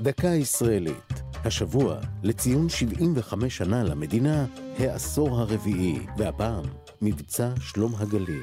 דקה ישראלית. השבוע, לציון 75 שנה למדינה, העשור הרביעי, והפעם, מבצע שלום הגליל.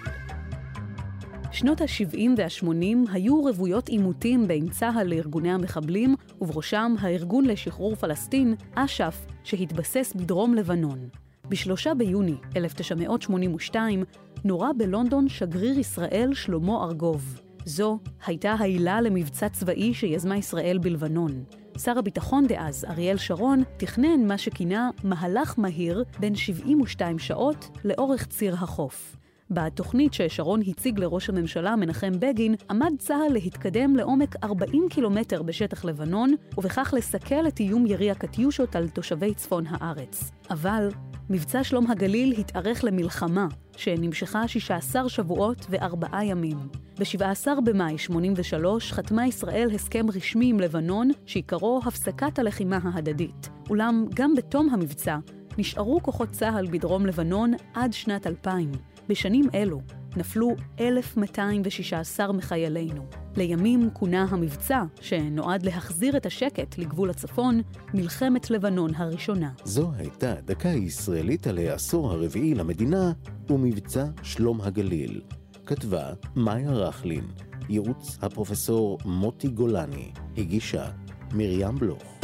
שנות ה-70 וה-80 היו רוויות עימותים בין צה"ל לארגוני המחבלים, ובראשם הארגון לשחרור פלסטין, אש"ף, שהתבסס בדרום לבנון. ב-3 ביוני 1982 נורה בלונדון שגריר ישראל שלמה ארגוב. זו הייתה העילה למבצע צבאי שיזמה ישראל בלבנון. שר הביטחון דאז, אריאל שרון, תכנן מה שכינה מהלך מהיר בין 72 שעות לאורך ציר החוף. בתוכנית ששרון הציג לראש הממשלה מנחם בגין, עמד צה"ל להתקדם לעומק 40 קילומטר בשטח לבנון, ובכך לסכל את איום ירי הקטיושות על תושבי צפון הארץ. אבל מבצע שלום הגליל התארך למלחמה, שנמשכה 16 שבועות וארבעה ימים. ב-17 במאי 83 חתמה ישראל הסכם רשמי עם לבנון, שעיקרו הפסקת הלחימה ההדדית. אולם גם בתום המבצע, נשארו כוחות צה"ל בדרום לבנון עד שנת 2000. בשנים אלו נפלו 1,216 מחיילינו. לימים כונה המבצע, שנועד להחזיר את השקט לגבול הצפון, מלחמת לבנון הראשונה. זו הייתה דקה ישראלית על העשור הרביעי למדינה ומבצע שלום הגליל. כתבה מאיה רכלין, ייעוץ הפרופסור מוטי גולני, הגישה מרים בלוך.